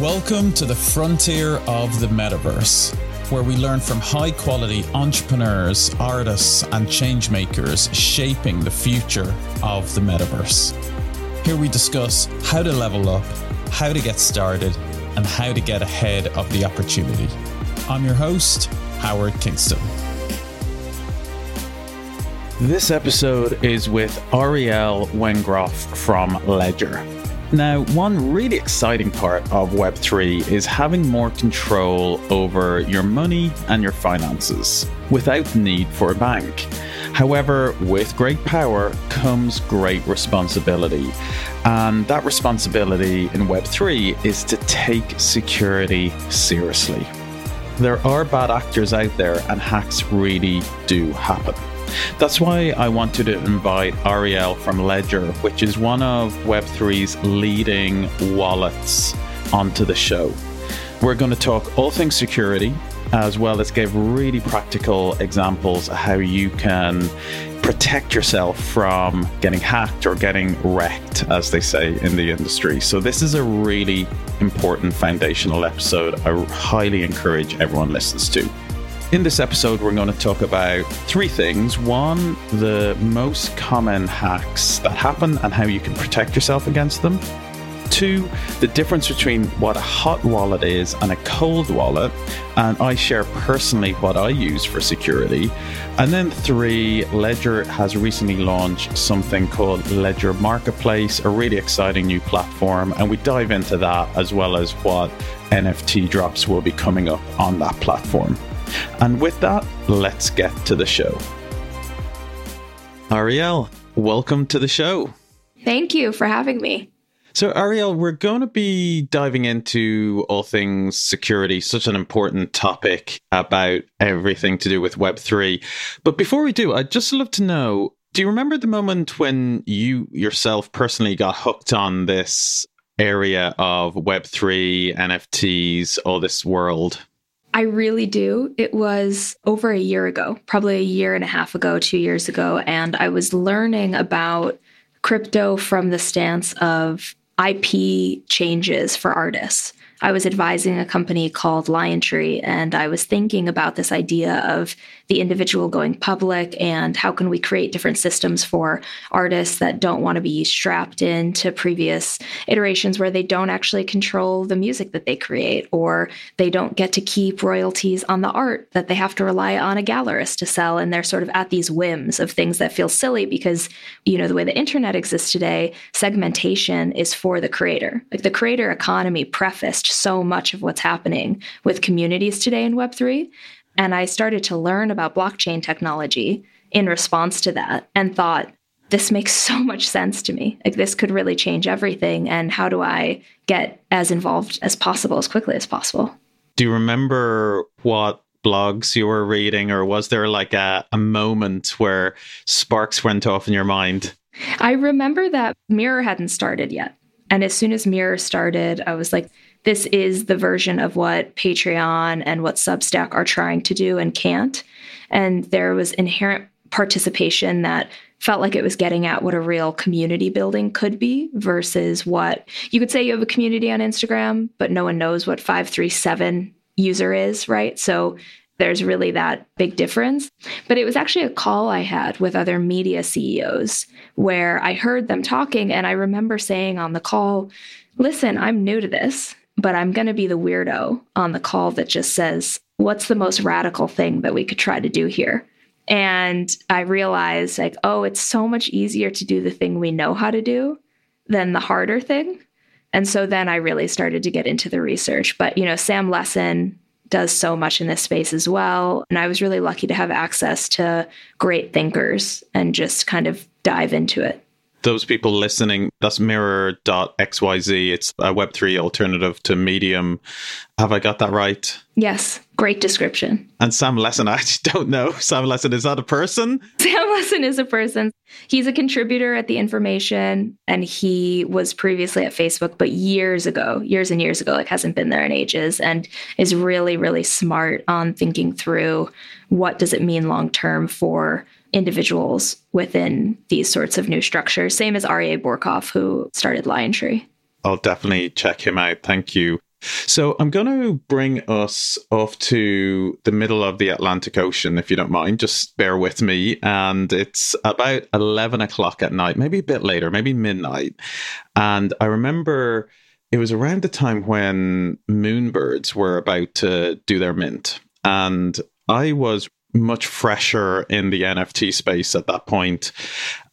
Welcome to the frontier of the metaverse, where we learn from high quality entrepreneurs, artists, and changemakers shaping the future of the metaverse. Here we discuss how to level up, how to get started, and how to get ahead of the opportunity. I'm your host, Howard Kingston. This episode is with Ariel Wengroff from Ledger. Now, one really exciting part of Web3 is having more control over your money and your finances without the need for a bank. However, with great power comes great responsibility. And that responsibility in Web3 is to take security seriously. There are bad actors out there, and hacks really do happen. That's why I wanted to invite Ariel from Ledger, which is one of Web3's leading wallets, onto the show. We're going to talk all things security, as well as give really practical examples of how you can protect yourself from getting hacked or getting wrecked, as they say in the industry. So, this is a really important foundational episode. I highly encourage everyone listens to. In this episode, we're going to talk about three things. One, the most common hacks that happen and how you can protect yourself against them. Two, the difference between what a hot wallet is and a cold wallet. And I share personally what I use for security. And then three, Ledger has recently launched something called Ledger Marketplace, a really exciting new platform. And we dive into that as well as what NFT drops will be coming up on that platform. And with that, let's get to the show. Ariel, welcome to the show. Thank you for having me. So, Ariel, we're going to be diving into all things security, such an important topic about everything to do with Web3. But before we do, I'd just love to know do you remember the moment when you yourself personally got hooked on this area of Web3, NFTs, all this world? I really do. It was over a year ago, probably a year and a half ago, two years ago. And I was learning about crypto from the stance of IP changes for artists. I was advising a company called Liontree, and I was thinking about this idea of the individual going public and how can we create different systems for artists that don't want to be strapped into previous iterations where they don't actually control the music that they create or they don't get to keep royalties on the art that they have to rely on a gallerist to sell. And they're sort of at these whims of things that feel silly because you know the way the internet exists today segmentation is for the creator. Like the creator economy prefaced so much of what's happening with communities today in Web3. And I started to learn about blockchain technology in response to that and thought, this makes so much sense to me. Like, this could really change everything. And how do I get as involved as possible, as quickly as possible? Do you remember what blogs you were reading, or was there like a, a moment where sparks went off in your mind? I remember that Mirror hadn't started yet. And as soon as Mirror started, I was like, this is the version of what Patreon and what Substack are trying to do and can't. And there was inherent participation that felt like it was getting at what a real community building could be versus what you could say you have a community on Instagram, but no one knows what 537 user is, right? So there's really that big difference. But it was actually a call I had with other media CEOs where I heard them talking. And I remember saying on the call, listen, I'm new to this but I'm going to be the weirdo on the call that just says, What's the most radical thing that we could try to do here? And I realized, like, oh, it's so much easier to do the thing we know how to do than the harder thing. And so then I really started to get into the research. But, you know, Sam Lessin does so much in this space as well. And I was really lucky to have access to great thinkers and just kind of dive into it those people listening, that's mirror.xyz. It's a Web3 alternative to Medium. Have I got that right? Yes. Great description. And Sam Lessin, I actually don't know. Sam Lessin, is that a person? Sam Lessin is a person. He's a contributor at The Information, and he was previously at Facebook, but years ago, years and years ago, like hasn't been there in ages, and is really, really smart on thinking through what does it mean long term for individuals within these sorts of new structures, same as Aryeh Bourkoff, who started Liontree. I'll definitely check him out. Thank you. So I'm going to bring us off to the middle of the Atlantic Ocean, if you don't mind. Just bear with me. And it's about 11 o'clock at night, maybe a bit later, maybe midnight. And I remember it was around the time when moonbirds were about to do their mint. And I was much fresher in the NFT space at that point.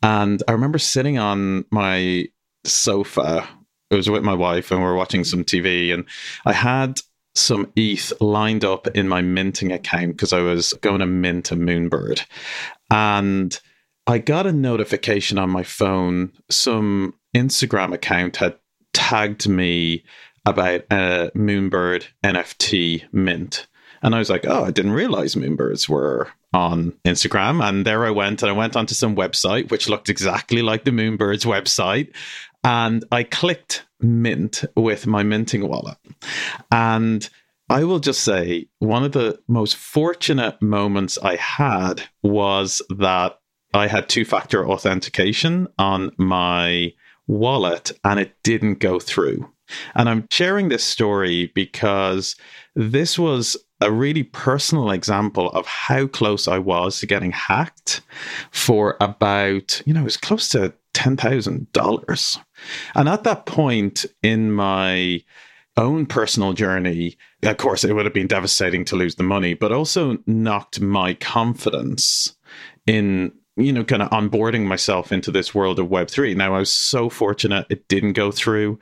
And I remember sitting on my sofa it was with my wife and we were watching some TV and I had some ETH lined up in my minting account because I was going to mint a Moonbird. And I got a notification on my phone. Some Instagram account had tagged me about a Moonbird NFT mint. And I was like, oh, I didn't realize Moonbirds were on Instagram. And there I went, and I went onto some website which looked exactly like the Moonbirds website and I clicked mint with my minting wallet. And I will just say one of the most fortunate moments I had was that I had two factor authentication on my wallet and it didn't go through. And I'm sharing this story because this was a really personal example of how close I was to getting hacked for about, you know, it was close to $10,000. And at that point in my own personal journey, of course, it would have been devastating to lose the money, but also knocked my confidence in you know, kind of onboarding myself into this world of Web3. Now, I was so fortunate it didn't go through.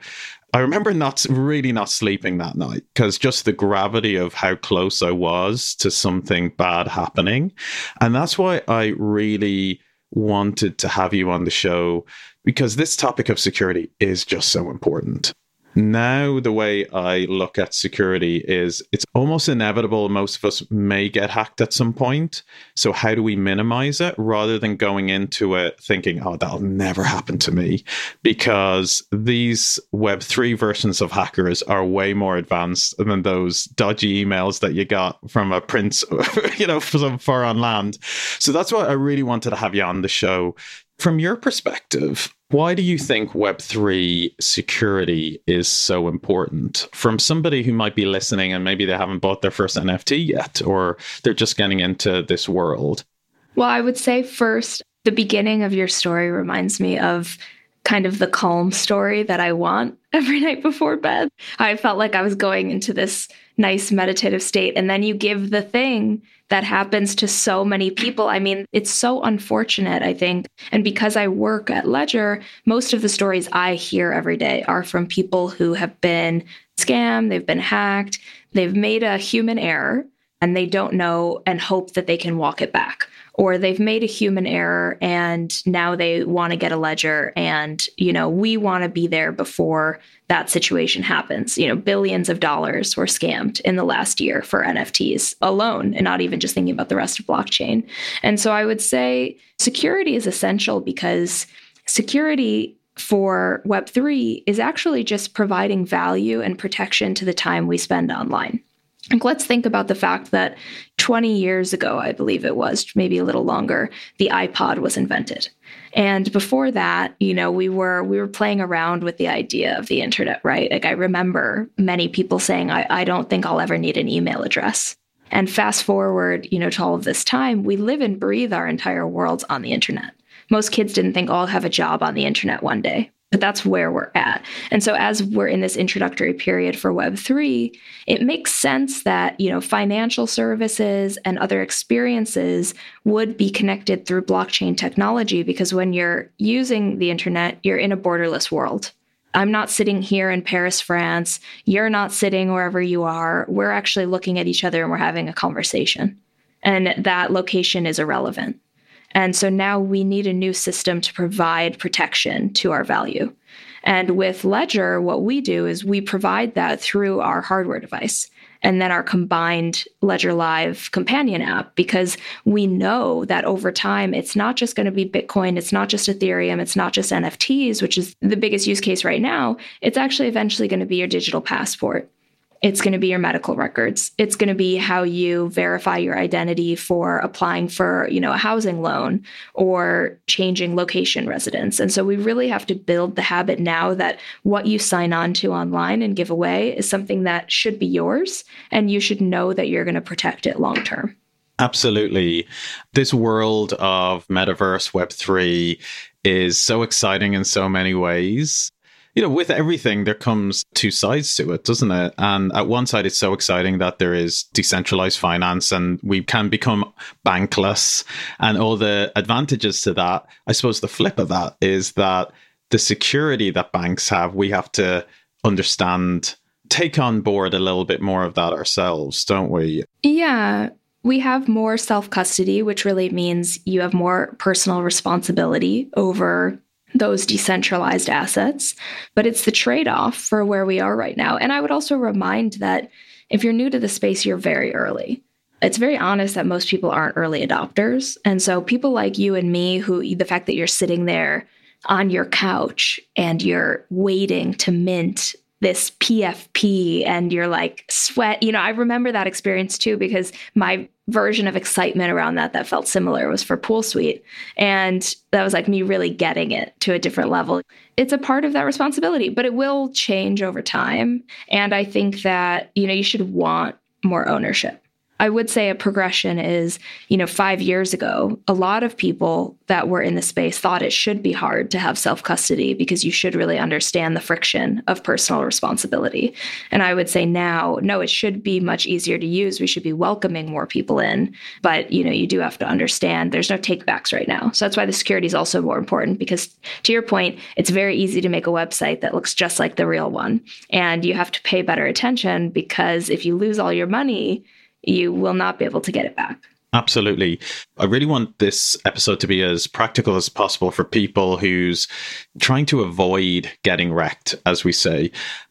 I remember not really not sleeping that night because just the gravity of how close I was to something bad happening. And that's why I really wanted to have you on the show because this topic of security is just so important. Now, the way I look at security is it's almost inevitable most of us may get hacked at some point. So, how do we minimize it rather than going into it thinking, oh, that'll never happen to me? Because these Web3 versions of hackers are way more advanced than those dodgy emails that you got from a prince, you know, from far on land. So, that's why I really wanted to have you on the show. From your perspective, why do you think Web3 security is so important? From somebody who might be listening and maybe they haven't bought their first NFT yet, or they're just getting into this world. Well, I would say first, the beginning of your story reminds me of kind of the calm story that I want every night before bed. I felt like I was going into this nice meditative state. And then you give the thing that happens to so many people. I mean, it's so unfortunate, I think. And because I work at Ledger, most of the stories I hear every day are from people who have been scammed, they've been hacked, they've made a human error, and they don't know and hope that they can walk it back or they've made a human error and now they want to get a ledger and you know we want to be there before that situation happens. You know billions of dollars were scammed in the last year for nfts alone and not even just thinking about the rest of blockchain. And so i would say security is essential because security for web3 is actually just providing value and protection to the time we spend online like, let's think about the fact that 20 years ago, I believe it was, maybe a little longer, the iPod was invented. And before that, you know, we were we were playing around with the idea of the internet, right? Like I remember many people saying, I, I don't think I'll ever need an email address. And fast forward, you know, to all of this time, we live and breathe our entire worlds on the internet. Most kids didn't think, oh, I'll have a job on the internet one day but that's where we're at. And so as we're in this introductory period for web3, it makes sense that, you know, financial services and other experiences would be connected through blockchain technology because when you're using the internet, you're in a borderless world. I'm not sitting here in Paris, France. You're not sitting wherever you are. We're actually looking at each other and we're having a conversation. And that location is irrelevant. And so now we need a new system to provide protection to our value. And with Ledger, what we do is we provide that through our hardware device and then our combined Ledger Live companion app because we know that over time, it's not just going to be Bitcoin, it's not just Ethereum, it's not just NFTs, which is the biggest use case right now. It's actually eventually going to be your digital passport. It's going to be your medical records. It's going to be how you verify your identity for applying for, you know, a housing loan or changing location residence. And so we really have to build the habit now that what you sign on to online and give away is something that should be yours and you should know that you're going to protect it long term. Absolutely. This world of metaverse web3 is so exciting in so many ways you know, with everything, there comes two sides to it, doesn't it? And at one side, it's so exciting that there is decentralized finance and we can become bankless and all the advantages to that. I suppose the flip of that is that the security that banks have, we have to understand, take on board a little bit more of that ourselves, don't we? Yeah. We have more self custody, which really means you have more personal responsibility over those decentralized assets, but it's the trade off for where we are right now. And I would also remind that if you're new to the space, you're very early. It's very honest that most people aren't early adopters. And so people like you and me, who the fact that you're sitting there on your couch and you're waiting to mint this PFP and you're like sweat. You know, I remember that experience too because my version of excitement around that that felt similar was for Poolsuite. And that was like me really getting it to a different level. It's a part of that responsibility, but it will change over time. And I think that, you know, you should want more ownership. I would say a progression is, you know, five years ago, a lot of people that were in the space thought it should be hard to have self custody because you should really understand the friction of personal responsibility. And I would say now, no, it should be much easier to use. We should be welcoming more people in. But, you know, you do have to understand there's no takebacks right now. So that's why the security is also more important because, to your point, it's very easy to make a website that looks just like the real one. And you have to pay better attention because if you lose all your money, you will not be able to get it back. Absolutely. I really want this episode to be as practical as possible for people who's trying to avoid getting wrecked, as we say.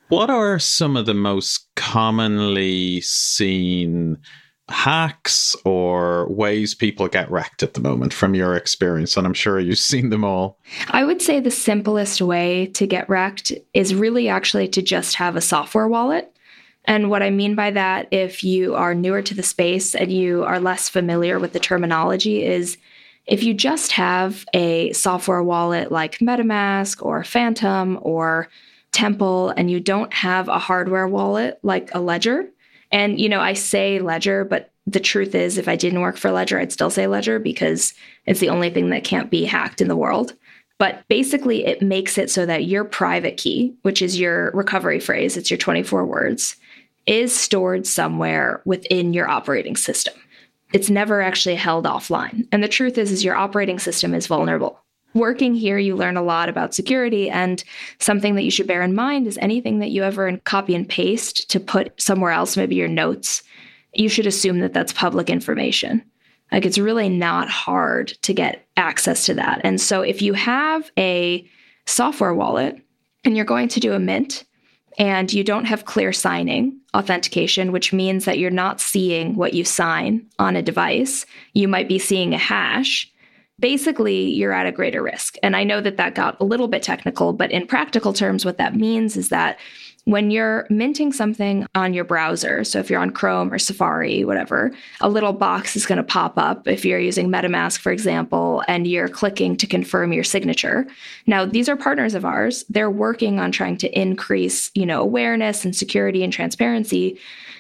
What are some of the most commonly seen hacks or ways people get wrecked at the moment from your experience? And I'm sure you've seen them all. I would say the simplest way to get wrecked is really actually to just have a software wallet. And what I mean by that, if you are newer to the space and you are less familiar with the terminology, is if you just have a software wallet like MetaMask or Phantom or Temple and you don't have a hardware wallet like a Ledger, and you know, I say Ledger, but the truth is, if I didn't work for Ledger, I'd still say Ledger because it's the only thing that can't be hacked in the world. But basically, it makes it so that your private key, which is your recovery phrase, it's your 24 words, is stored somewhere within your operating system. It's never actually held offline. And the truth is is your operating system is vulnerable. Working here, you learn a lot about security. And something that you should bear in mind is anything that you ever copy and paste to put somewhere else, maybe your notes, you should assume that that's public information. Like it's really not hard to get access to that. And so if you have a software wallet and you're going to do a mint, and you don't have clear signing authentication, which means that you're not seeing what you sign on a device. You might be seeing a hash. Basically, you're at a greater risk. And I know that that got a little bit technical, but in practical terms, what that means is that when you're minting something on your browser, so if you're on Chrome or Safari, whatever, a little box is going to pop up if you're using MetaMask, for example, and you're clicking to confirm your signature. Now, these are partners of ours. They're working on trying to increase, you know, awareness and security and transparency.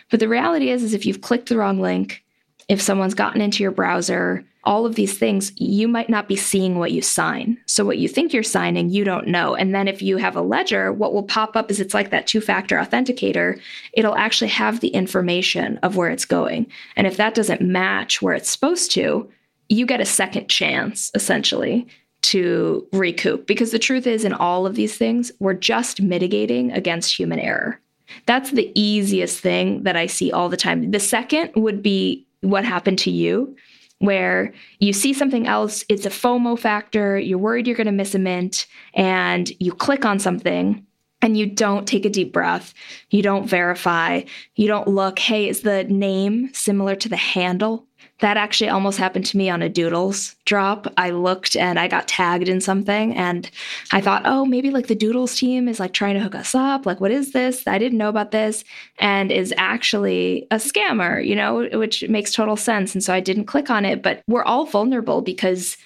But the reality is, is if you've clicked the wrong link, if someone's gotten into your browser, all of these things, you might not be seeing what you sign. So, what you think you're signing, you don't know. And then, if you have a ledger, what will pop up is it's like that two factor authenticator. It'll actually have the information of where it's going. And if that doesn't match where it's supposed to, you get a second chance, essentially, to recoup. Because the truth is, in all of these things, we're just mitigating against human error. That's the easiest thing that I see all the time. The second would be what happened to you where you see something else, it's a FOMO factor, you're worried you're going to miss a mint, and you click on something and you don't take a deep breath, you don't verify, you don't look, hey, is the name similar to the handle? That actually almost happened to me on a Doodles drop. I looked and I got tagged in something and I thought, oh, maybe like the Doodles team is like trying to hook us up. Like, what is this? I didn't know about this and is actually a scammer, you know, which makes total sense. And so I didn't click on it, but we're all vulnerable because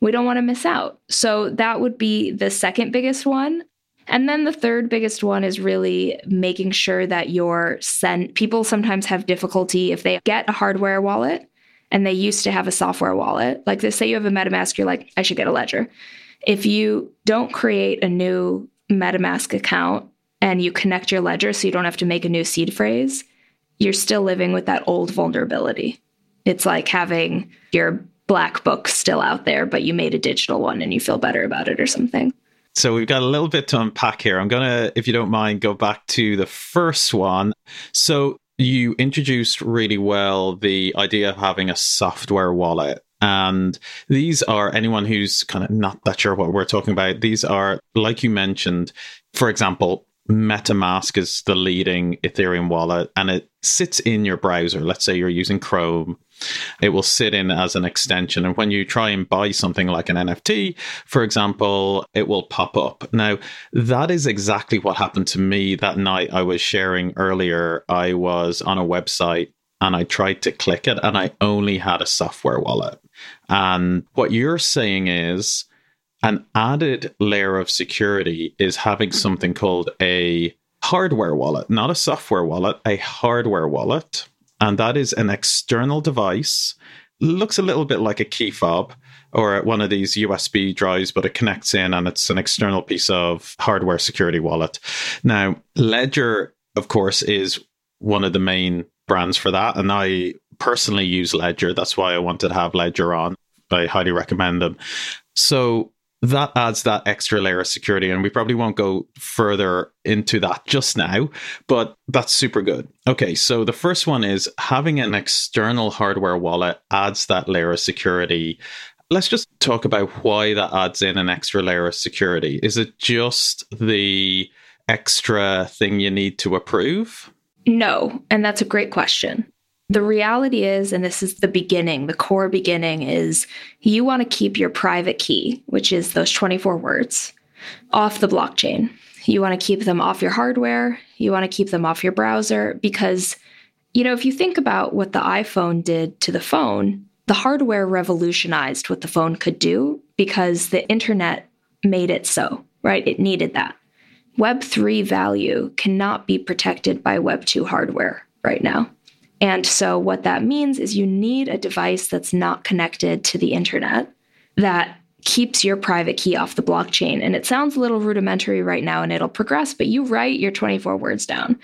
we don't want to miss out. So that would be the second biggest one. And then the third biggest one is really making sure that your sent people sometimes have difficulty if they get a hardware wallet and they used to have a software wallet. Like they say you have a MetaMask, you're like, I should get a ledger. If you don't create a new MetaMask account and you connect your ledger so you don't have to make a new seed phrase, you're still living with that old vulnerability. It's like having your black book still out there, but you made a digital one and you feel better about it or something. So we've got a little bit to unpack here. I'm going to, if you don't mind, go back to the first one. So you introduced really well the idea of having a software wallet. And these are anyone who's kind of not that sure what we're talking about. These are, like you mentioned, for example, MetaMask is the leading Ethereum wallet and it sits in your browser. Let's say you're using Chrome. It will sit in as an extension. And when you try and buy something like an NFT, for example, it will pop up. Now, that is exactly what happened to me that night I was sharing earlier. I was on a website and I tried to click it and I only had a software wallet. And what you're saying is, an added layer of security is having something called a hardware wallet, not a software wallet, a hardware wallet. And that is an external device. Looks a little bit like a key fob or one of these USB drives, but it connects in and it's an external piece of hardware security wallet. Now, Ledger, of course, is one of the main brands for that. And I personally use Ledger. That's why I wanted to have Ledger on. I highly recommend them. So that adds that extra layer of security. And we probably won't go further into that just now, but that's super good. Okay, so the first one is having an external hardware wallet adds that layer of security. Let's just talk about why that adds in an extra layer of security. Is it just the extra thing you need to approve? No, and that's a great question. The reality is, and this is the beginning, the core beginning is you want to keep your private key, which is those 24 words, off the blockchain. You want to keep them off your hardware. You want to keep them off your browser because, you know, if you think about what the iPhone did to the phone, the hardware revolutionized what the phone could do because the internet made it so, right? It needed that. Web3 value cannot be protected by Web2 hardware right now. And so, what that means is you need a device that's not connected to the internet that keeps your private key off the blockchain. And it sounds a little rudimentary right now and it'll progress, but you write your 24 words down.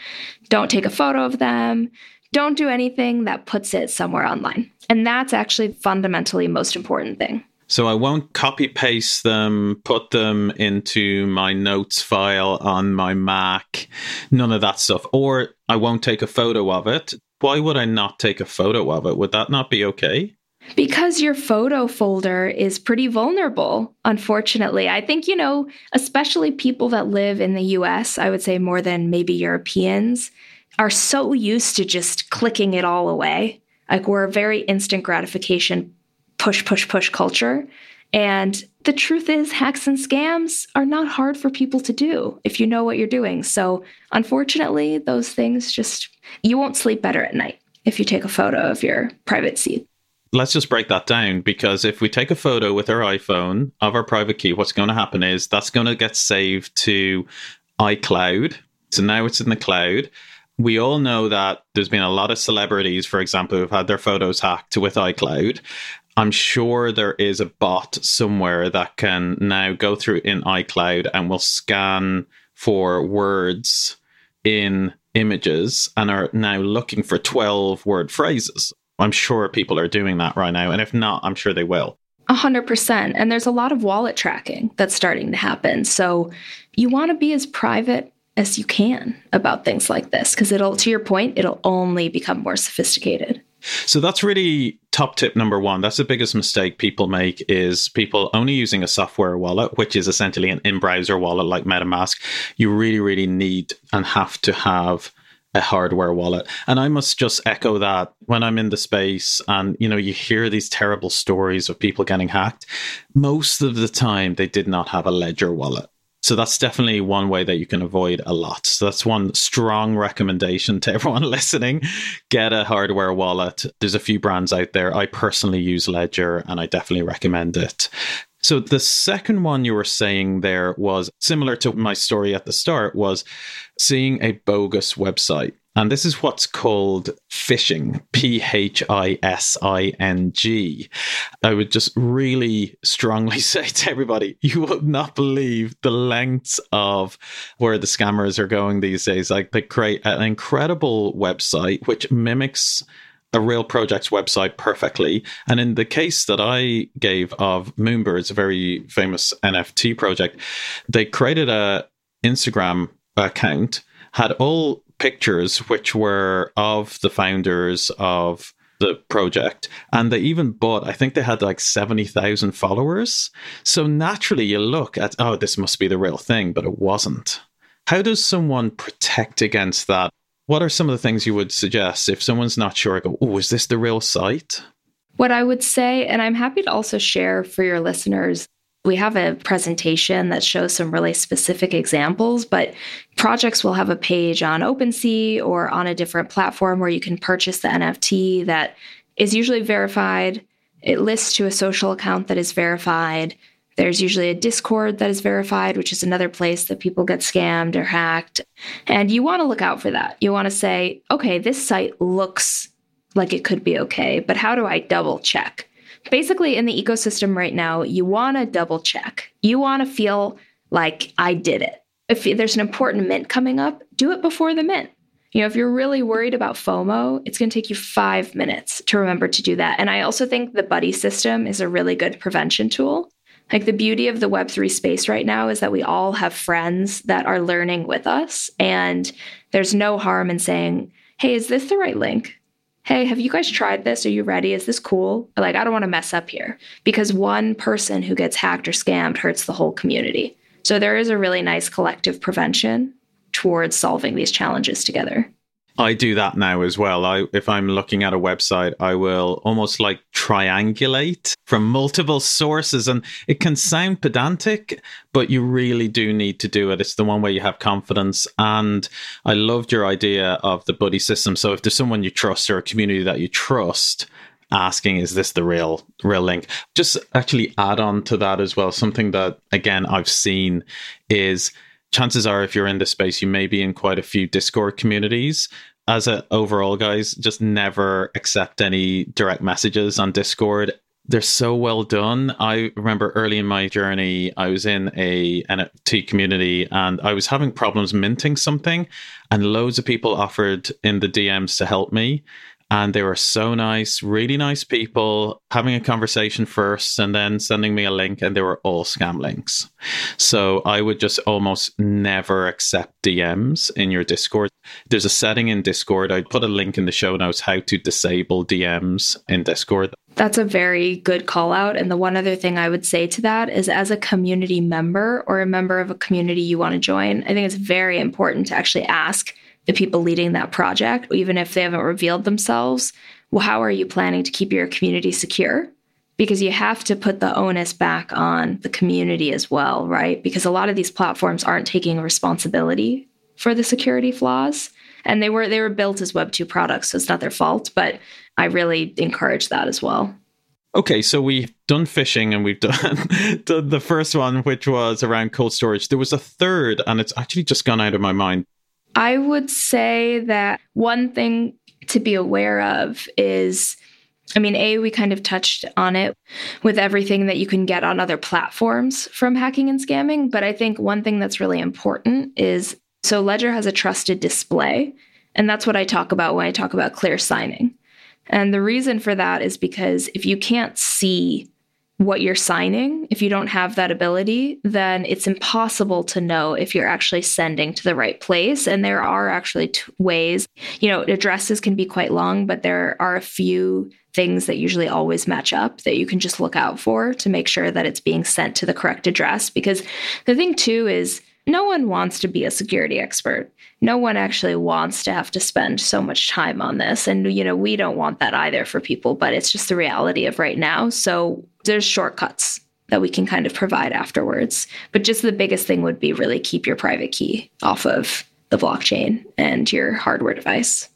Don't take a photo of them. Don't do anything that puts it somewhere online. And that's actually fundamentally most important thing. So I won't copy paste them, put them into my notes file on my Mac, none of that stuff. Or I won't take a photo of it why would I not take a photo of it? Would that not be okay? Because your photo folder is pretty vulnerable, unfortunately. I think, you know, especially people that live in the US, I would say more than maybe Europeans, are so used to just clicking it all away. Like we're a very instant gratification, push, push, push culture. And the truth is, hacks and scams are not hard for people to do if you know what you're doing. So, unfortunately, those things just, you won't sleep better at night if you take a photo of your private seed. Let's just break that down because if we take a photo with our iPhone of our private key, what's going to happen is that's going to get saved to iCloud. So now it's in the cloud. We all know that there's been a lot of celebrities, for example, who've had their photos hacked with iCloud. I'm sure there is a bot somewhere that can now go through in iCloud and will scan for words in images and are now looking for 12 word phrases. I'm sure people are doing that right now. And if not, I'm sure they will. A hundred percent. And there's a lot of wallet tracking that's starting to happen. So you want to be as private as you can about things like this because it'll, to your point, it'll only become more sophisticated. So that's really top tip number one. That's the biggest mistake people make is people only using a software wallet, which is essentially an in-browser wallet like MetaMask. You really, really need and have to have a hardware wallet. And I must just echo that when I'm in the space and you know you hear these terrible stories of people getting hacked, most of the time they did not have a ledger wallet. So that's definitely one way that you can avoid a lot. So that's one strong recommendation to everyone listening. Get a hardware wallet. There's a few brands out there. I personally use Ledger and I definitely recommend it. So the second one you were saying there was similar to my story at the start was seeing a bogus website. And this is what's called phishing, P H I S I N G. I would just really strongly say to everybody, you will not believe the lengths of where the scammers are going these days. Like they create an incredible website which mimics a real project's website perfectly. And in the case that I gave of Moonbirds, a very famous NFT project, they created a Instagram account, had all pictures which were of the founders of the project and they even bought i think they had like 70,000 followers so naturally you look at oh this must be the real thing but it wasn't how does someone protect against that what are some of the things you would suggest if someone's not sure? Go, oh, is this the real site? What I would say, and I'm happy to also share for your listeners, we have a presentation that shows some really specific examples, but projects will have a page on OpenSea or on a different platform where you can purchase the NFT that is usually verified. It lists to a social account that is verified. There's usually a Discord that is verified, which is another place that people get scammed or hacked. And you want to look out for that. You want to say, okay, this site looks like it could be okay, but how do I double check? Basically, in the ecosystem right now, you want to double check. You want to feel like I did it. If there's an important mint coming up, do it before the mint. You know, if you're really worried about FOMO, it's going to take you five minutes to remember to do that. And I also think the buddy system is a really good prevention tool. Like the beauty of the Web3 space right now is that we all have friends that are learning with us. And there's no harm in saying, hey, is this the right link? Hey, have you guys tried this? Are you ready? Is this cool? Like, I don't want to mess up here because one person who gets hacked or scammed hurts the whole community. So there is a really nice collective prevention towards solving these challenges together. I do that now as well. I if I'm looking at a website, I will almost like triangulate from multiple sources and it can sound pedantic, but you really do need to do it. It's the one where you have confidence and I loved your idea of the buddy system. So if there's someone you trust or a community that you trust, asking is this the real real link just actually add on to that as well something that again i've seen is chances are if you're in this space you may be in quite a few discord communities. As a overall guys just never accept any direct messages on discord. They're so well done. I remember early in my journey, I was in a NFT community and I was having problems minting something, and loads of people offered in the DMs to help me and they were so nice, really nice people, having a conversation first and then sending me a link, and they were all scam links. So I would just almost never accept DMs in your Discord. There's a setting in Discord, I'd put a link in the show notes how to disable DMs in Discord. That's a very good call out. And the one other thing I would say to that is as a community member or a member of a community you want to join, I think it's very important to actually ask the people leading that project, even if they haven't revealed themselves, well, how are you planning to keep your community secure? Because you have to put the onus back on the community as well, right? Because a lot of these platforms aren't taking responsibility for the security flaws. And they were they were built as Web 2 products, so it's not their fault. But I really encourage that as well. Okay, so we've done phishing and we've done, done the first one, which was around cold storage. There was a third, and it's actually just gone out of my mind. I would say that one thing to be aware of is I mean, A, we kind of touched on it with everything that you can get on other platforms from hacking and scamming. But I think one thing that's really important is so Ledger has a trusted display. And that's what I talk about when I talk about clear signing. And the reason for that is because if you can't see what you're signing, if you don't have that ability, then it's impossible to know if you're actually sending to the right place. And there are actually t- ways, you know, addresses can be quite long, but there are a few things that usually always match up that you can just look out for to make sure that it's being sent to the correct address. Because the thing, too, is no one wants to be a security expert. No one actually wants to have to spend so much time on this. And, you know, we don't want that either for people, but it's just the reality of right now. So there's shortcuts that we can kind of provide afterwards. But just the biggest thing would be really keep your private key off of the blockchain and your hardware device.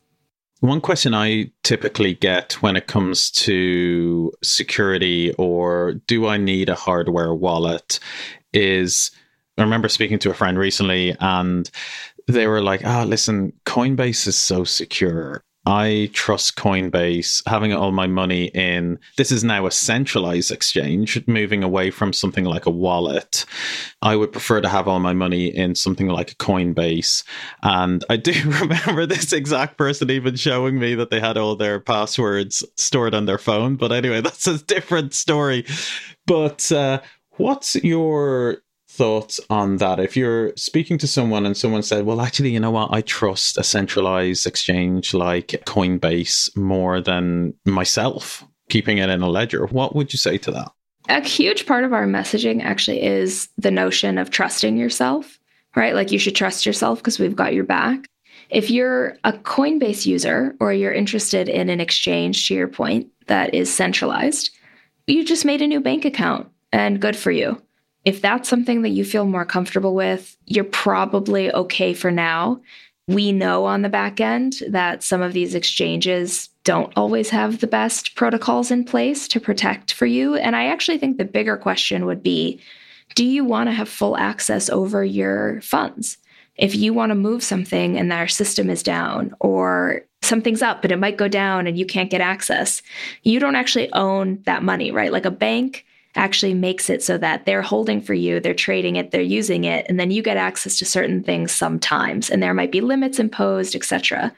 One question I typically get when it comes to security or do I need a hardware wallet is I remember speaking to a friend recently and they were like, oh, listen, Coinbase is so secure. I trust Coinbase, having all my money in. This is now a centralized exchange, moving away from something like a wallet. I would prefer to have all my money in something like Coinbase. And I do remember this exact person even showing me that they had all their passwords stored on their phone. But anyway, that's a different story. But uh, what's your thoughts on that? If you're speaking to someone and someone said, well, actually, you know what? I trust a centralized exchange like Coinbase more than myself, keeping it in a ledger, what would you say to that? A huge part of our messaging actually is the notion of trusting yourself, right? Like you should trust yourself because we've got your back. If you're a Coinbase user or you're interested in an exchange, to your point, that is centralized, you just made a new bank account and good for you. If that's something that you feel more comfortable with, you're probably okay for now. We know on the back end that some of these exchanges don't always have the best protocols in place to protect for you. And I actually think the bigger question would be do you want to have full access over your funds? If you want to move something and our system is down, or something's up but it might go down and you can't get access, you don't actually own that money, right? Like a bank actually makes it so that they're holding for you, they're trading it, they're using it, and then you get access to certain things sometimes, and there might be limits imposed, etc.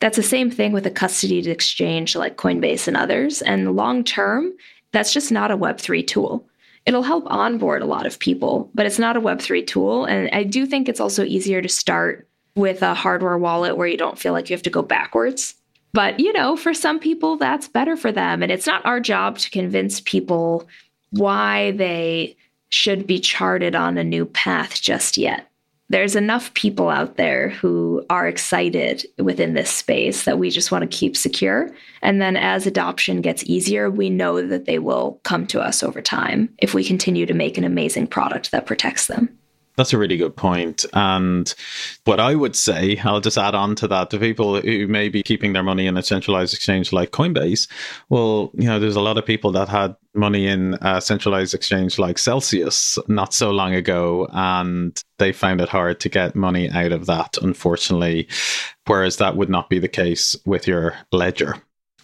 That's the same thing with a custodied exchange like Coinbase and others. And long term, that's just not a Web3 tool. It'll help onboard a lot of people, but it's not a Web3 tool. And I do think it's also easier to start with a hardware wallet where you don't feel like you have to go backwards. But, you know, for some people, that's better for them. And it's not our job to convince people why they should be charted on a new path just yet. There's enough people out there who are excited within this space that we just want to keep secure. And then as adoption gets easier, we know that they will come to us over time if we continue to make an amazing product that protects them. That's a really good point. And what I would say, I'll just add on to that, to people who may be keeping their money in a centralized exchange like Coinbase, well, you know, there's a lot of people that had money in a centralized exchange like Celsius not so long ago, and they found it hard to get money out of that, unfortunately. Whereas that would not be the case with your ledger.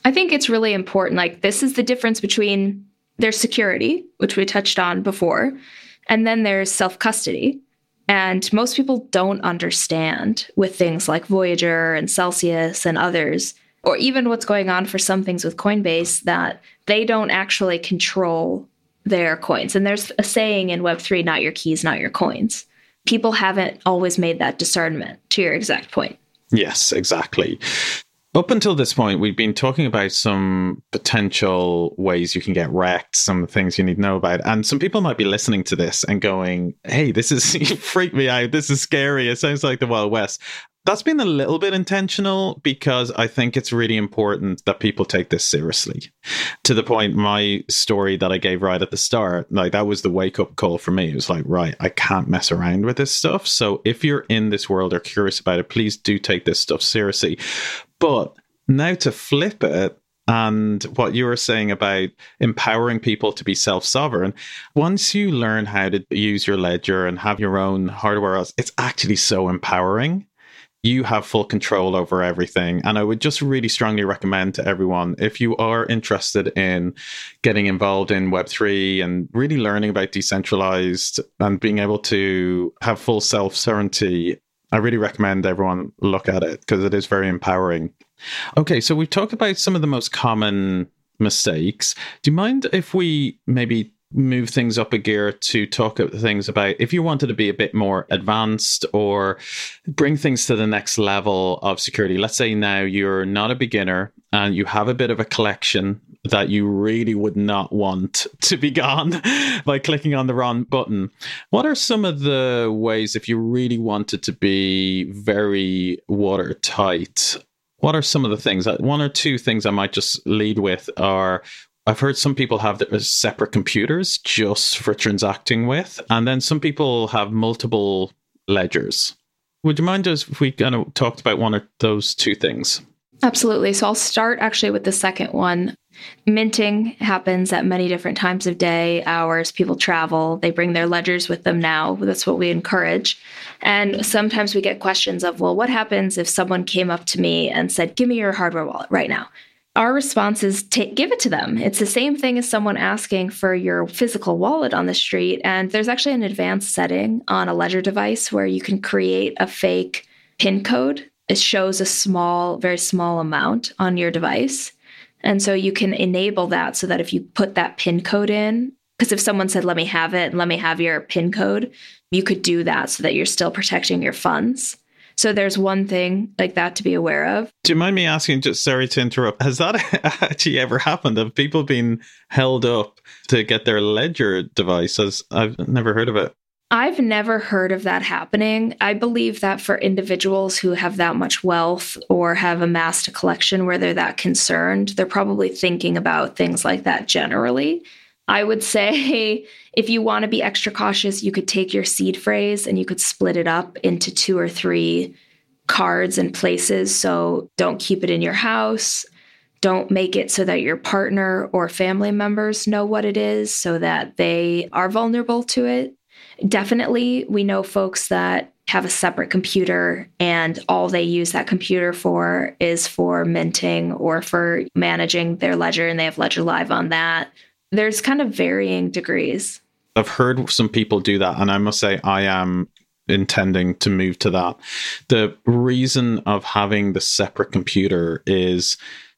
I think it's really important. Like, this is the difference between their security, which we touched on before, and then there's self custody. And most people don't understand with things like Voyager and Celsius and others, or even what's going on for some things with Coinbase, that they don't actually control their coins. And there's a saying in Web3 not your keys, not your coins. People haven't always made that discernment to your exact point. Yes, exactly. Up until this point, we've been talking about some potential ways you can get wrecked, some things you need to know about. And some people might be listening to this and going, hey, this is freak me out. This is scary. It sounds like the Wild West. That's been a little bit intentional because I think it's really important that people take this seriously. To the point, my story that I gave right at the start, like that was the wake up call for me. It was like, right, I can't mess around with this stuff. So if you're in this world or curious about it, please do take this stuff seriously. But now to flip it, and what you were saying about empowering people to be self sovereign, once you learn how to use your ledger and have your own hardware, it's actually so empowering. You have full control over everything. And I would just really strongly recommend to everyone if you are interested in getting involved in Web3 and really learning about decentralized and being able to have full self sovereignty I really recommend everyone look at it because it is very empowering. Okay, so we've talked about some of the most common mistakes. Do you mind if we maybe move things up a gear to talk about things about if you wanted to be a bit more advanced or bring things to the next level of security? Let's say now you're not a beginner and you have a bit of a collection that you really would not want to be gone by clicking on the wrong button. What are some of the ways, if you really wanted to be very watertight, what are some of the things? Uh, one or two things I might just lead with are I've heard some people have separate computers just for transacting with, and then some people have multiple ledgers. Would you mind just if we kind of talked about one of those two things? Absolutely. So I'll start actually with the second one. Minting happens at many different times of day, hours. People travel, they bring their ledgers with them now. That's what we encourage. And sometimes we get questions of, well, what happens if someone came up to me and said, give me your hardware wallet right now? Our response is to give it to them. It's the same thing as someone asking for your physical wallet on the street. And there's actually an advanced setting on a ledger device where you can create a fake PIN code. It shows a small, very small amount on your device. And so you can enable that so that if you put that PIN code in, because if someone said, let me have it, and let me have your PIN code, you could do that so that you're still protecting your funds. So there's one thing like that to be aware of. Do you mind me asking, just sorry to interrupt, has that actually ever happened? Have people been held up to get their ledger devices? I've never heard of it. I've never heard of that happening. I believe that for individuals who have that much wealth or have amassed a collection where they're that concerned, they're probably thinking about things like that generally. I would say if you want to be extra cautious, you could take your seed phrase and you could split it up into two or three cards and places. So don't keep it in your house. Don't make it so that your partner or family members know what it is so that they are vulnerable to it. Definitely, we know folks that have a separate computer and all they use that computer for is for minting or for managing their ledger and they have Ledger Live on that. There's kind of varying degrees. I've heard some people do that, and I must say, I am intending to move to that. The reason of having the separate computer is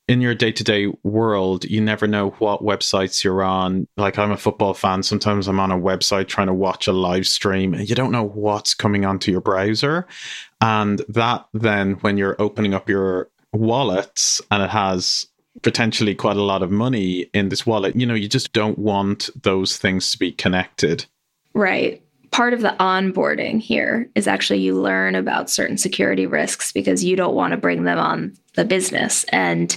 in your day to day world, you never know what websites you're on. Like, I'm a football fan. Sometimes I'm on a website trying to watch a live stream, and you don't know what's coming onto your browser. And that then, when you're opening up your wallets and it has potentially quite a lot of money in this wallet, you know, you just don't want those things to be connected. Right. Part of the onboarding here is actually you learn about certain security risks because you don't want to bring them on the business. And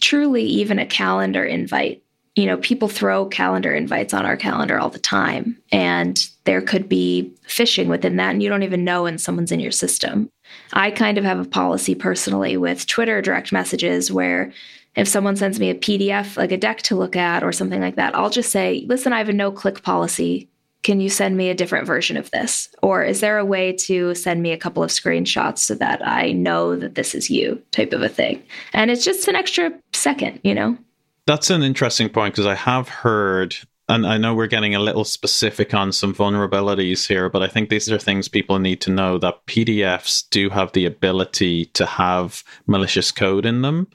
truly, even a calendar invite, you know, people throw calendar invites on our calendar all the time. And there could be phishing within that, and you don't even know when someone's in your system. I kind of have a policy personally with Twitter direct messages where if someone sends me a PDF, like a deck to look at or something like that, I'll just say, listen, I have a no click policy can you send me a different version of this? Or is there a way to send me a couple of screenshots so that I know that this is you type of a thing? And it's just an extra second, you know? That's an interesting point because I have heard, and I know we're getting a little specific on some vulnerabilities here, but I think these are things people need to know that PDFs do have the ability to have malicious code in them.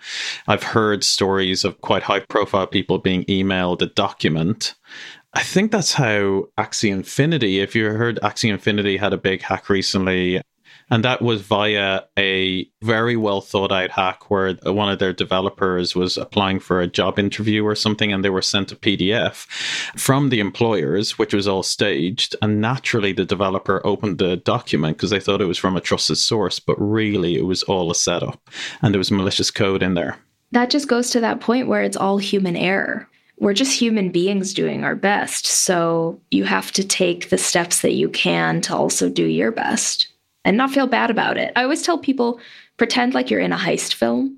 I've heard stories of quite high profile people being emailed a document I think that's how Axie Infinity, if you heard Axie Infinity had a big hack recently, and that was via a very well thought out hack where one of their developers was applying for a job interview or something, and they were sent a PDF from the employers, which was all staged. And naturally, the developer opened the document because they thought it was from a trusted source, but really it was all a setup and there was malicious code in there. That just goes to that point where it's all human error we're just human beings doing our best. So you have to take the steps that you can to also do your best and not feel bad about it. I always tell people pretend like you're in a heist film,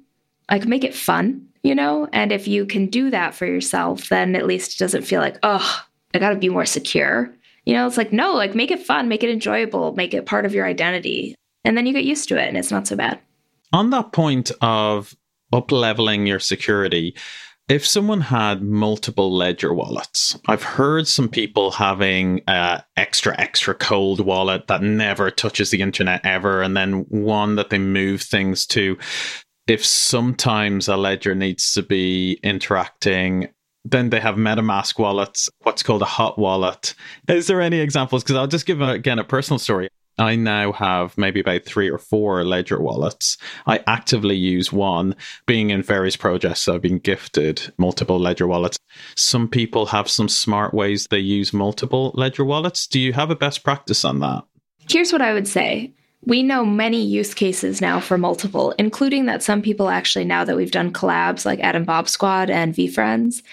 like make it fun, you know? And if you can do that for yourself, then at least it doesn't feel like, oh, I got to be more secure. You know, it's like, no, like make it fun, make it enjoyable, make it part of your identity. And then you get used to it and it's not so bad. On that point of up leveling your security, if someone had multiple ledger wallets, I've heard some people having a extra extra cold wallet that never touches the internet ever, and then one that they move things to. If sometimes a ledger needs to be interacting, then they have MetaMask wallets, what's called a hot wallet. Is there any examples? Because I'll just give again a personal story. I now have maybe about three or four Ledger wallets. I actively use one. Being in various projects, I've been gifted multiple Ledger wallets. Some people have some smart ways they use multiple Ledger wallets. Do you have a best practice on that? Here's what I would say. We know many use cases now for multiple, including that some people actually, now that we've done collabs like Adam Bomb Squad and VeeFriends,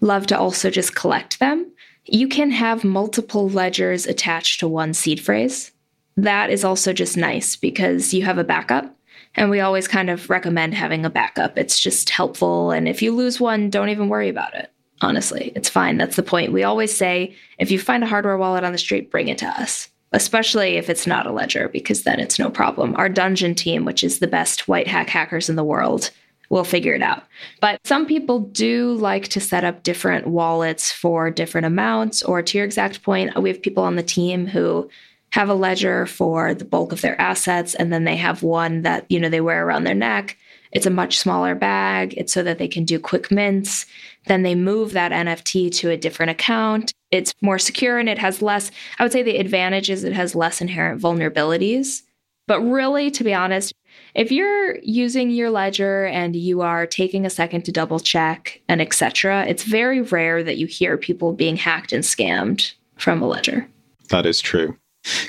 love to also just collect them. You can have multiple ledgers attached to one seed phrase that is also just nice because you have a backup. And we always kind of recommend having a backup. It's just helpful. And if you lose one, don't even worry about it. Honestly, it's fine. That's the point. We always say if you find a hardware wallet on the street, bring it to us, especially if it's not a ledger, because then it's no problem. Our Donjon team, which is the best white hat hackers in the world, will figure it out. But some people do like to set up different wallets for different amounts, or to your exact point, we have people on the team who have a ledger for the bulk of their assets and then they have one that you know they wear around their neck. It's a much smaller bag. It's so that they can do quick mints. Then they move that nft to a different account. It's more secure and it has less i would say the advantage is it has less inherent vulnerabilities. But really to be honest if you're using your ledger and you are taking a second to double check and etc it's very rare that you hear people being hacked and scammed from a ledger. That is true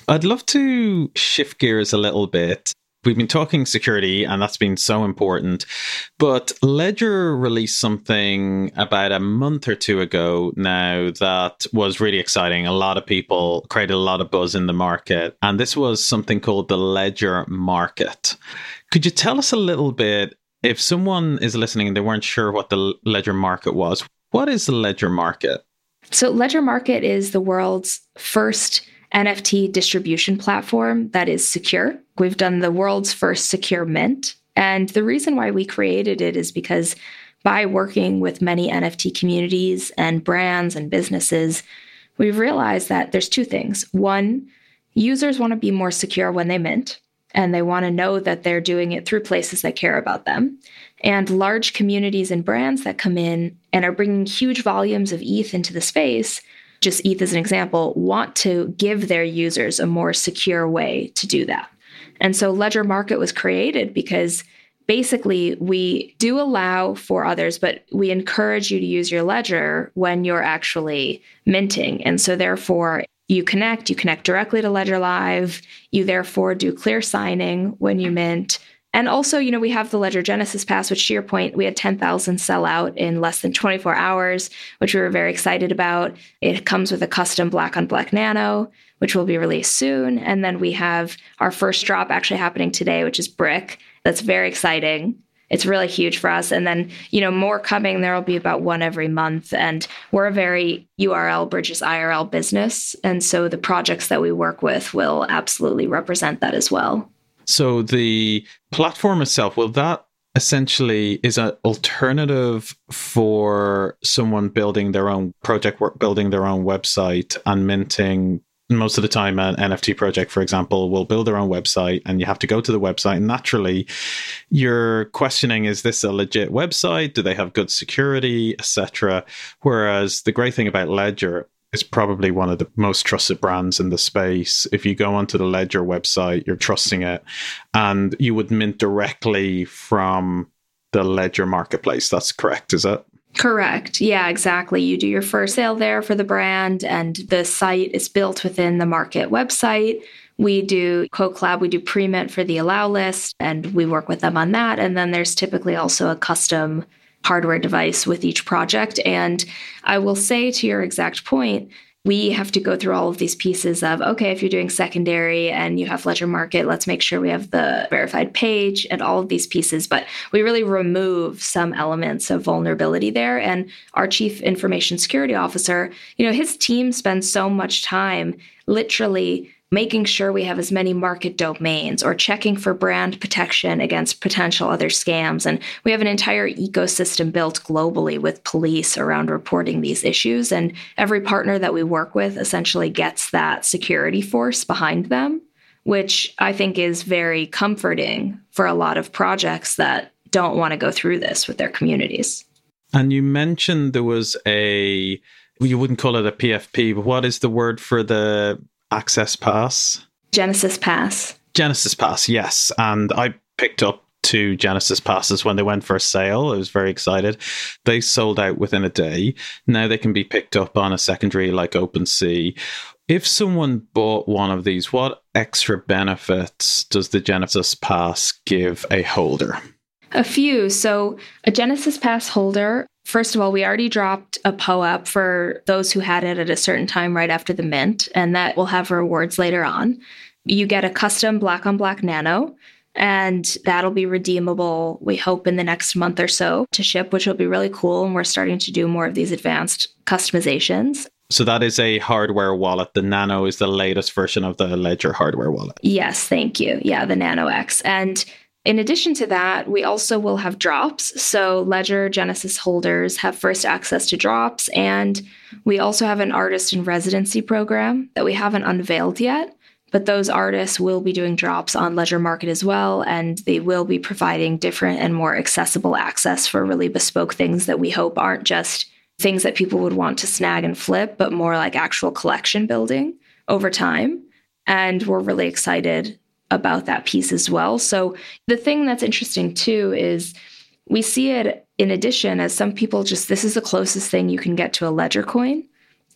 I'd love to shift gears a little bit. We've been talking security, and that's been so important. But Ledger released something about a month or two ago now that was really exciting. A lot of people created a lot of buzz in the market. And this was something called the Ledger Market. Could you tell us a little bit if someone is listening and they weren't sure what the Ledger Market was? What is the Ledger Market? So, Ledger Market is the world's first NFT distribution platform that is secure. We've done the world's first secure mint. And the reason why we created it is because by working with many NFT communities and brands and businesses, we've realized that there's two things. One, users want to be more secure when they mint, and they want to know that they're doing it through places that care about them. And large communities and brands that come in and are bringing huge volumes of ETH into the space just ETH as an example, want to give their users a more secure way to do that. And so Ledger Market was created because basically we do allow for others, but we encourage you to use your ledger when you're actually minting. And so therefore, you connect, you connect directly to Ledger Live. You therefore do clear signing when you mint. And also, you know, we have the Ledger Genesis Pass, which to your point, we had 10,000 sell out in less than 24 hours, which we were very excited about. It comes with a custom black on black nano, which will be released soon. And then we have our first drop actually happening today, which is Brick. That's very exciting. It's really huge for us. And then, you know, more coming. There will be about one every month. And we're a very URL bridges IRL business. And so the projects that we work with will absolutely represent that as well. So the platform itself, will that essentially is an alternative for someone building their own project work, building their own website and minting most of the time an nft project for example will build their own website and you have to go to the website. And naturally you're questioning is this a legit website? Do they have good security etc whereas the great thing about ledger is probably one of the most trusted brands in the space. If you go onto the Ledger website, you're trusting it, and you would mint directly from the Ledger marketplace. That's correct, is it? Correct. Yeah, exactly. You do your first sale there for the brand, and the site is built within the market website. We do CoClab, we do pre mint for the allow list, and we work with them on that. And then there's typically also a custom hardware device with each project. And I will say to your exact point, we have to go through all of these pieces of okay, if you're doing secondary and you have Ledger Market, let's make sure we have the verified page and all of these pieces. But we really remove some elements of vulnerability there. And our chief information security officer, you know, his team spends so much time literally making sure we have as many market domains or checking for brand protection against potential other scams. And we have an entire ecosystem built globally with police around reporting these issues. And every partner that we work with essentially gets that security force behind them, which I think is very comforting for a lot of projects that don't want to go through this with their communities. And you mentioned there was a you wouldn't call it a PFP, but what is the word for the access pass? Genesis Pass. Genesis Pass, yes. And I picked up two Genesis passes when they went for a sale. I was very excited. They sold out within a day. Now they can be picked up on a secondary like OpenSea. If someone bought one of these, what extra benefits does the Genesis Pass give a holder? A few. So, a Genesis Pass holder, first of all, we already dropped a POAP for those who had it at a certain time right after the mint, and that will have rewards later on. You get a custom black on black nano, and that'll be redeemable, we hope, in the next month or so to ship, which will be really cool. And we're starting to do more of these advanced customizations. So that is a hardware wallet. The Nano is the latest version of the Ledger hardware wallet. Yes, thank you. Yeah, the Nano X. And in addition to that, we also will have drops. So Ledger Genesis holders have first access to drops. And we also have an artist in residency program that we haven't unveiled yet. But those artists will be doing drops on Ledger Market as well, and they will be providing different and more accessible access for really bespoke things that we hope aren't just things that people would want to snag and flip, but more like actual collection building over time. And we're really excited about that piece as well. So, the thing that's interesting too is we see it in addition as some people just this is the closest thing you can get to a ledger coin.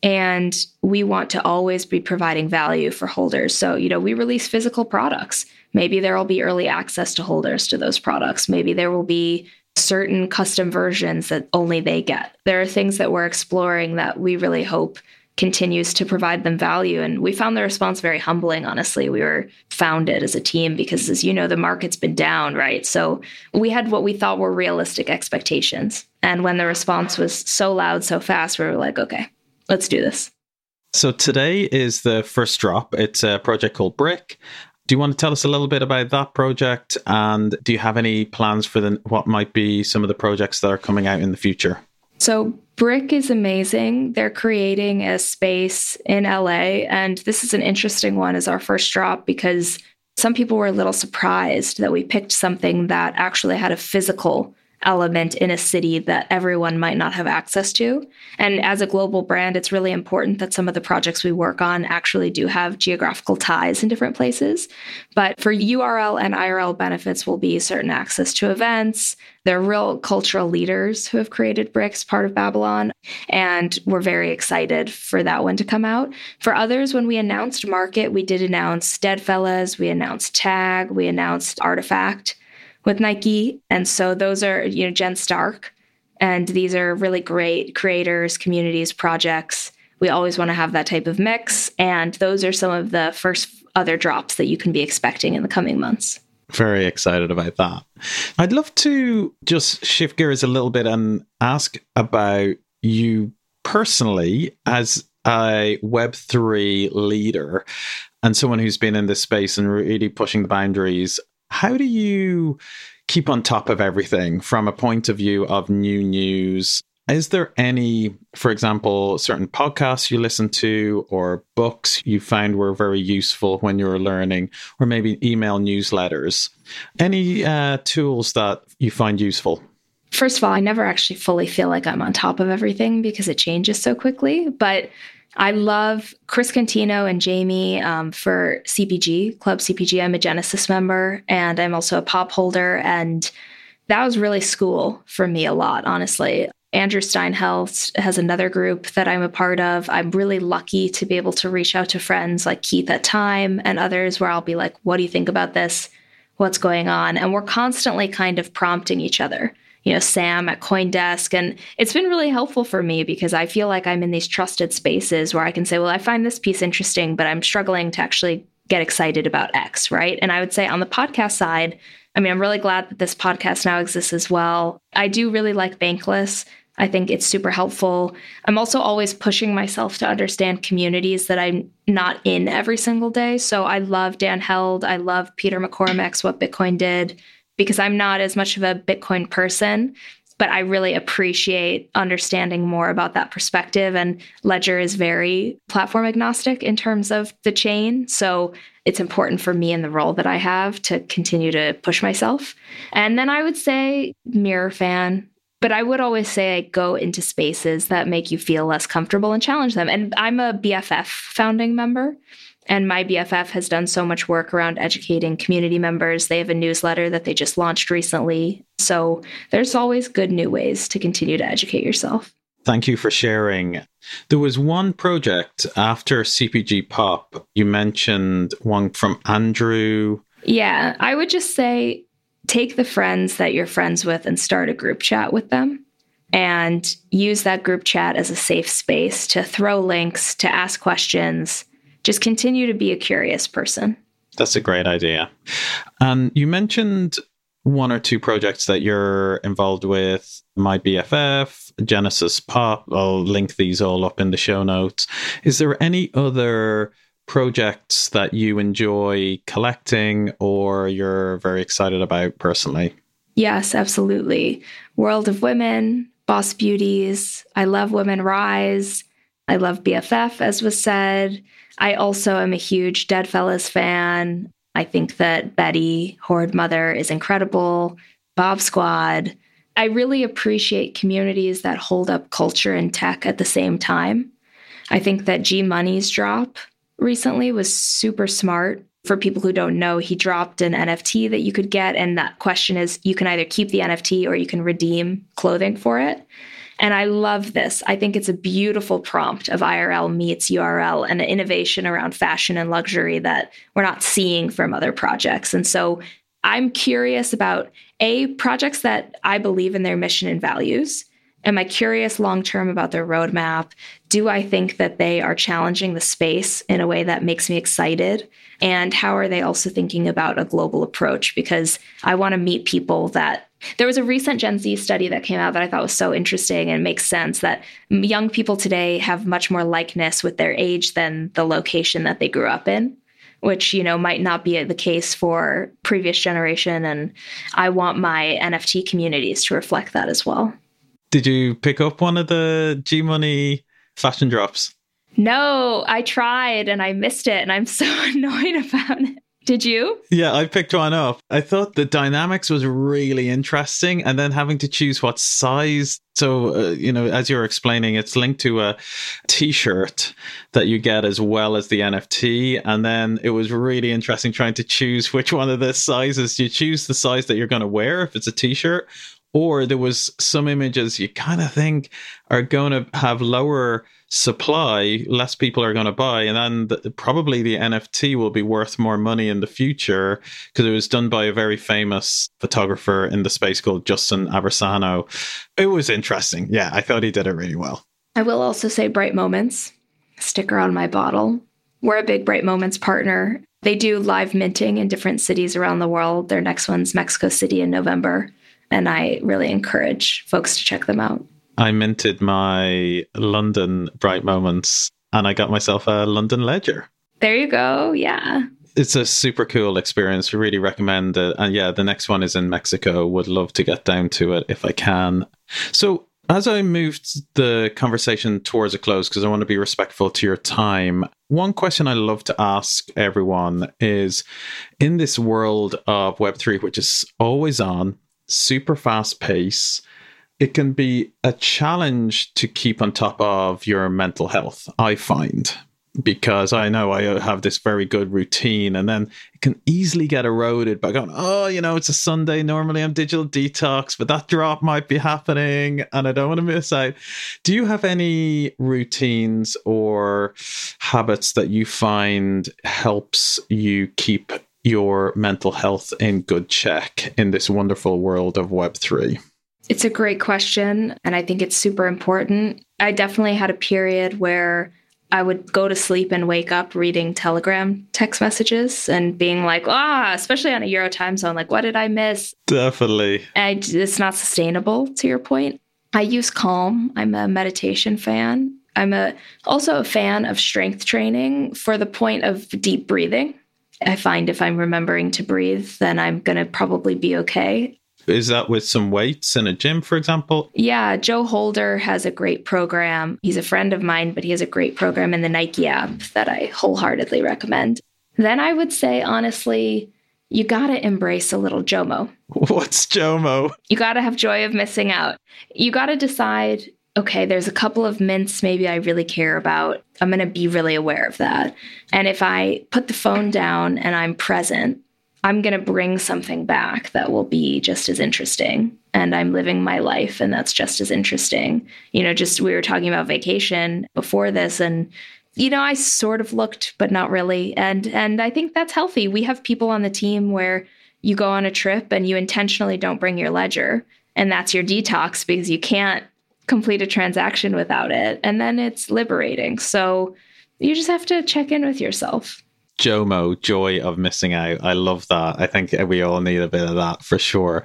And we want to always be providing value for holders. So, you know, we release physical products. Maybe there will be early access to holders to those products. Maybe there will be certain custom versions that only they get. There are things that we're exploring that we really hope continues to provide them value. And we found the response very humbling, honestly. We were founded as a team because, as you know, the market's been down, right? So we had what we thought were realistic expectations. And when the response was so loud, so fast, we were like, okay, let's do this. So today is the first drop. It's a project called Brick. Do you want to tell us a little bit about that project? And do you have any plans for the, what might be some of the projects that are coming out in the future? So, Brick is amazing. They're creating a space in LA. And this is an interesting one as our first drop because some people were a little surprised that we picked something that actually had a physical element in a city that everyone might not have access to. And as a global brand, it's really important that some of the projects we work on actually do have geographical ties in different places. But for URL and IRL benefits will be certain access to events. They're real cultural leaders who have created Bricks, part of Babylon. And we're very excited for that one to come out. For others, when we announced Market, we did announce Deadfellaz, we announced Tag, we announced RTFKT with Nike. And so those are, you know, Jen Stark. And these are really great creators, communities, projects. We always want to have that type of mix. And those are some of the first other drops that you can be expecting in the coming months. Very excited about that. I'd love to just shift gears a little bit and ask about you personally as a Web3 leader and someone who's been in this space and really pushing the boundaries how do you keep on top of everything from a point of view of new news? Is there any, for example, certain podcasts you listen to or books you found were very useful when you were learning, or maybe email newsletters? Any uh, tools that you find useful? First of all, I never actually fully feel like I'm on top of everything because it changes so quickly. But I love Chris Cantino and Jamie um, for CPG, Club CPG. I'm a Genesis member and I'm also a pop holder. And that was really school for me a lot, honestly. Andrew Steinwold has another group that I'm a part of. I'm really lucky to be able to reach out to friends like Keith at Time and others where I'll be like, what do you think about this? What's going on? And we're constantly kind of prompting each other you know, Sam at Coindesk. And it's been really helpful for me because I feel like I'm in these trusted spaces where I can say, well, I find this piece interesting, but I'm struggling to actually get excited about X, right? And I would say on the podcast side, I mean, I'm really glad that this podcast now exists as well. I do really like Bankless. I think it's super helpful. I'm also always pushing myself to understand communities that I'm not in every single day. So I love Dan Held. I love Peter McCormack's What Bitcoin Did because I'm not as much of a Bitcoin person, but I really appreciate understanding more about that perspective. And Ledger is very platform agnostic in terms of the chain. So it's important for me in the role that I have to continue to push myself. And then I would say mirror fan. But I would always say I go into spaces that make you feel less comfortable and challenge them. And I'm a BFF founding member. And my BFF has done so much work around educating community members. They have a newsletter that they just launched recently. So there's always good new ways to continue to educate yourself. Thank you for sharing. There was one project after CPG Pop. You mentioned one from Andrew. Yeah, I would just say take the friends that you're friends with and start a group chat with them and use that group chat as a safe space to throw links, to ask questions. Just continue to be a curious person. That's a great idea. And you mentioned one or two projects that you're involved with. My bff genesis pop. I'll link these all up in the show notes. Is there any other projects that you enjoy collecting or you're very excited about personally? Yes absolutely. World of women boss beauties. I love women rise. I love bff as was said i also am a huge Deadfellaz fan I think that Betty, Horde Mother, is incredible. Bomb Squad. I really appreciate communities that hold up culture and tech at the same time. I think that G Money's drop recently was super smart. For people who don't know, he dropped an NFT that you could get. And that question is you can either keep the NFT or you can redeem clothing for it. And I love this. I think it's a beautiful prompt of IRL meets URL and an innovation around fashion and luxury that we're not seeing from other projects. And so I'm curious about A, projects that I believe in their mission and values. Am I curious long term about their roadmap? Do I think that they are challenging the space in a way that makes me excited? And how are they also thinking about a global approach? Because I want to meet people that there was a recent Gen Z study that came out that I thought was so interesting and makes sense that young people today have much more likeness with their age than the location that they grew up in, which, you know, might not be the case for previous generation. And I want my NFT communities to reflect that as well. Did you pick up one of the G Money fashion drops? No, I tried and I missed it and I'm so annoyed about it. Did you? Yeah, I picked one up. I thought the dynamics was really interesting, and then having to choose what size. So, uh, you know, as you're explaining, it's linked to a T-shirt that you get as well as the NFT, and then it was really interesting trying to choose which one of the sizes. You choose the size that you're going to wear if it's a T-shirt, or there was some images you kind of think are going to have lower supply, less people are going to buy, and then the, probably the NFT will be worth more money in the future because it was done by a very famous photographer in the space called Justin Aversano. It was interesting. Yeah, I thought he did it really well. I will also say Bright Moments sticker on my bottle. We're a big Bright Moments partner. They do live minting in different cities around the world. Their next one's Mexico City in November. And I really encourage folks to check them out. I minted my London Bright Moments and I got myself a London Ledger. There you go. Yeah. It's a super cool experience. We Really recommend it. And yeah, the next one is in Mexico. Would love to get down to it if I can. So, as I moved the conversation towards a close, because I want to be respectful to your time, one question I love to ask everyone is in this world of Web3, which is always on, super fast pace, it can be a challenge to keep on top of your mental health, I find, because I know I have this very good routine and then it can easily get eroded by going, oh, you know, it's a Sunday. Normally I'm digital detox, but that drop might be happening and I don't want to miss out. Do you have any routines or habits that you find helps you keep your mental health in good check in this wonderful world of Web3? It's a great question, and I think it's super important. I definitely had a period where I would go to sleep and wake up reading Telegram text messages and being like, ah, especially on a Euro time zone, like, what did I miss? Definitely. And it's not sustainable, to your point. I use Calm. I'm a meditation fan. I'm a also a fan of strength training for the point of deep breathing. I find if I'm remembering to breathe, then I'm going to probably be okay. Is that with some weights in a gym, for example? Yeah, Joe Holder has a great program. He's a friend of mine, but he has a great program in the Nike app that I wholeheartedly recommend. Then I would say, honestly, you got to embrace a little JOMO. What's JOMO? You got to have joy of missing out. You got to decide okay, there's a couple of mints maybe I really care about. I'm going to be really aware of that. And if I put the phone down and I'm present, I'm going to bring something back that will be just as interesting. And I'm living my life, and that's just as interesting. You know, just we were talking about vacation before this, and you know, I sort of looked, but not really. And and I think that's healthy. We have people on the team where you go on a trip and you intentionally don't bring your ledger, and that's your detox because you can't complete a transaction without it. And then it's liberating. So you just have to check in with yourself. JOMO, joy of missing out. I love that. I think we all need a bit of that for sure.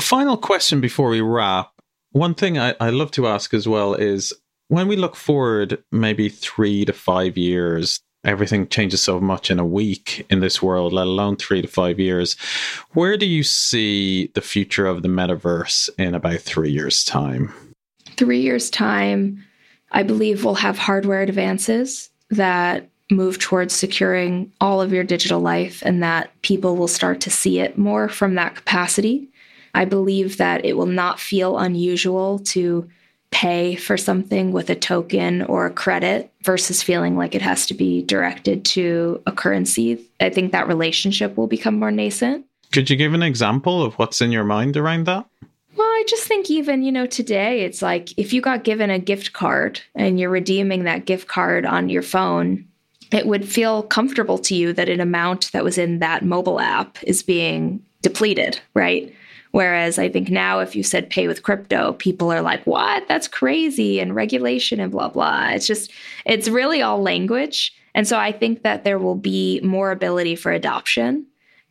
Final question before we wrap. One thing I, I love to ask as well is when we look forward, maybe three to five years, everything changes so much in a week in this world, let alone three to five years. Where do you see the future of the metaverse in about three years' time? Three years' time, I believe we'll have hardware advances that move towards securing all of your digital life and that people will start to see it more from that capacity. I believe that it will not feel unusual to pay for something with a token or a credit versus feeling like it has to be directed to a currency. I think that relationship will become more nascent. Could you give an example of what's in your mind around that? Well, I just think even, you know, today it's like if you got given a gift card and you're redeeming that gift card on your phone, it would feel comfortable to you that an amount that was in that mobile app is being depleted, right? Whereas I think now, if you said pay with crypto, people are like, what? That's crazy and regulation and blah, blah. It's just, it's really all language. And so I think that there will be more ability for adoption.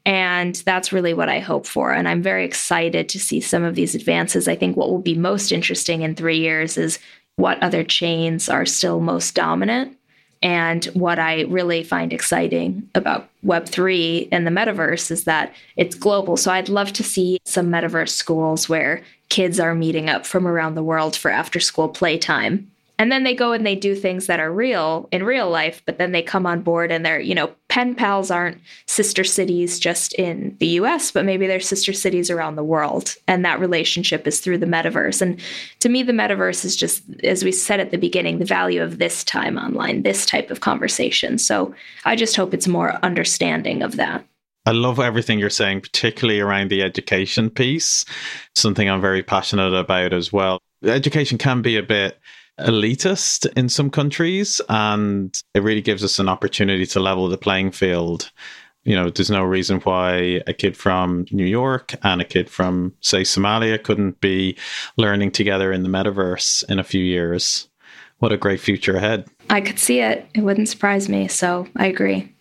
And that's really what I hope for. And I'm very excited to see some of these advances. I think what will be most interesting in three years is what other chains are still most dominant and what I really find exciting about Web3 and the metaverse is that it's global. So I'd love to see some metaverse schools where kids are meeting up from around the world for after school playtime and then they go and they do things that are real in real life but then they come on board and they're you know pen pals aren't sister cities just in the us but maybe they're sister cities around the world. And that relationship is through the metaverse. And to me the metaverse is just as we said at the beginning the value of this time online this type of conversation. So i just hope it's more understanding of that. I love everything you're saying, particularly around the education piece, something I'm very passionate about as well. Education can be a bit elitist in some countries, and it really gives us an opportunity to level the playing field. You know, there's no reason why a kid from New York and a kid from, say, Somalia couldn't be learning together in the metaverse in a few years. What a great future ahead. I could see it. It wouldn't surprise me. So I agree.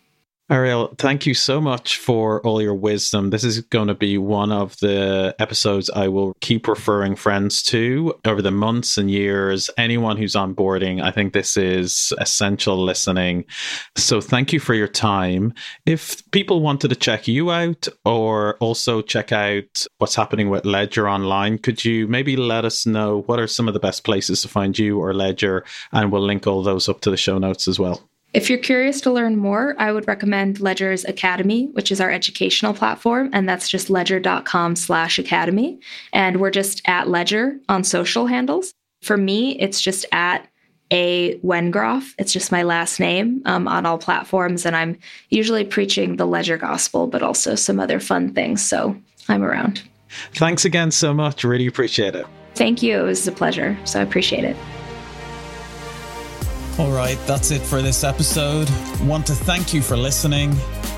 Ariel, thank you so much for all your wisdom. This is going to be one of the episodes I will keep referring friends to over the months and years. Anyone who's onboarding, I think this is essential listening. So thank you for your time. If people wanted to check you out or also check out what's happening with Ledger online, could you maybe let us know what are some of the best places to find you or Ledger? And we'll link all those up to the show notes as well. If you're curious to learn more, I would recommend Ledger's Academy, which is our educational platform, and that's just ledger.com slash academy. And we're just at Ledger on social handles. For me, it's just at a Wengroff. It's just my last name um, on all platforms. And I'm usually preaching the Ledger gospel, but also some other fun things. So I'm around. Thanks again so much. Really appreciate it. Thank you. It was a pleasure. So I appreciate it. All right, that's it for this episode. Want to thank you for listening.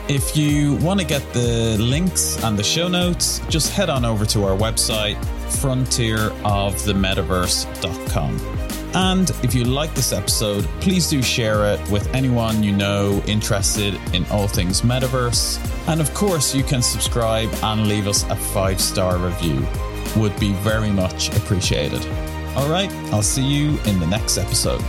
If you want to get the links and the show notes, just head on over to our website, frontierofthemetaverse.com. And if you like this episode, please do share it with anyone you know interested in all things metaverse. And of course, you can subscribe and leave us a five star review. Would be very much appreciated. All right, I'll see you in the next episode.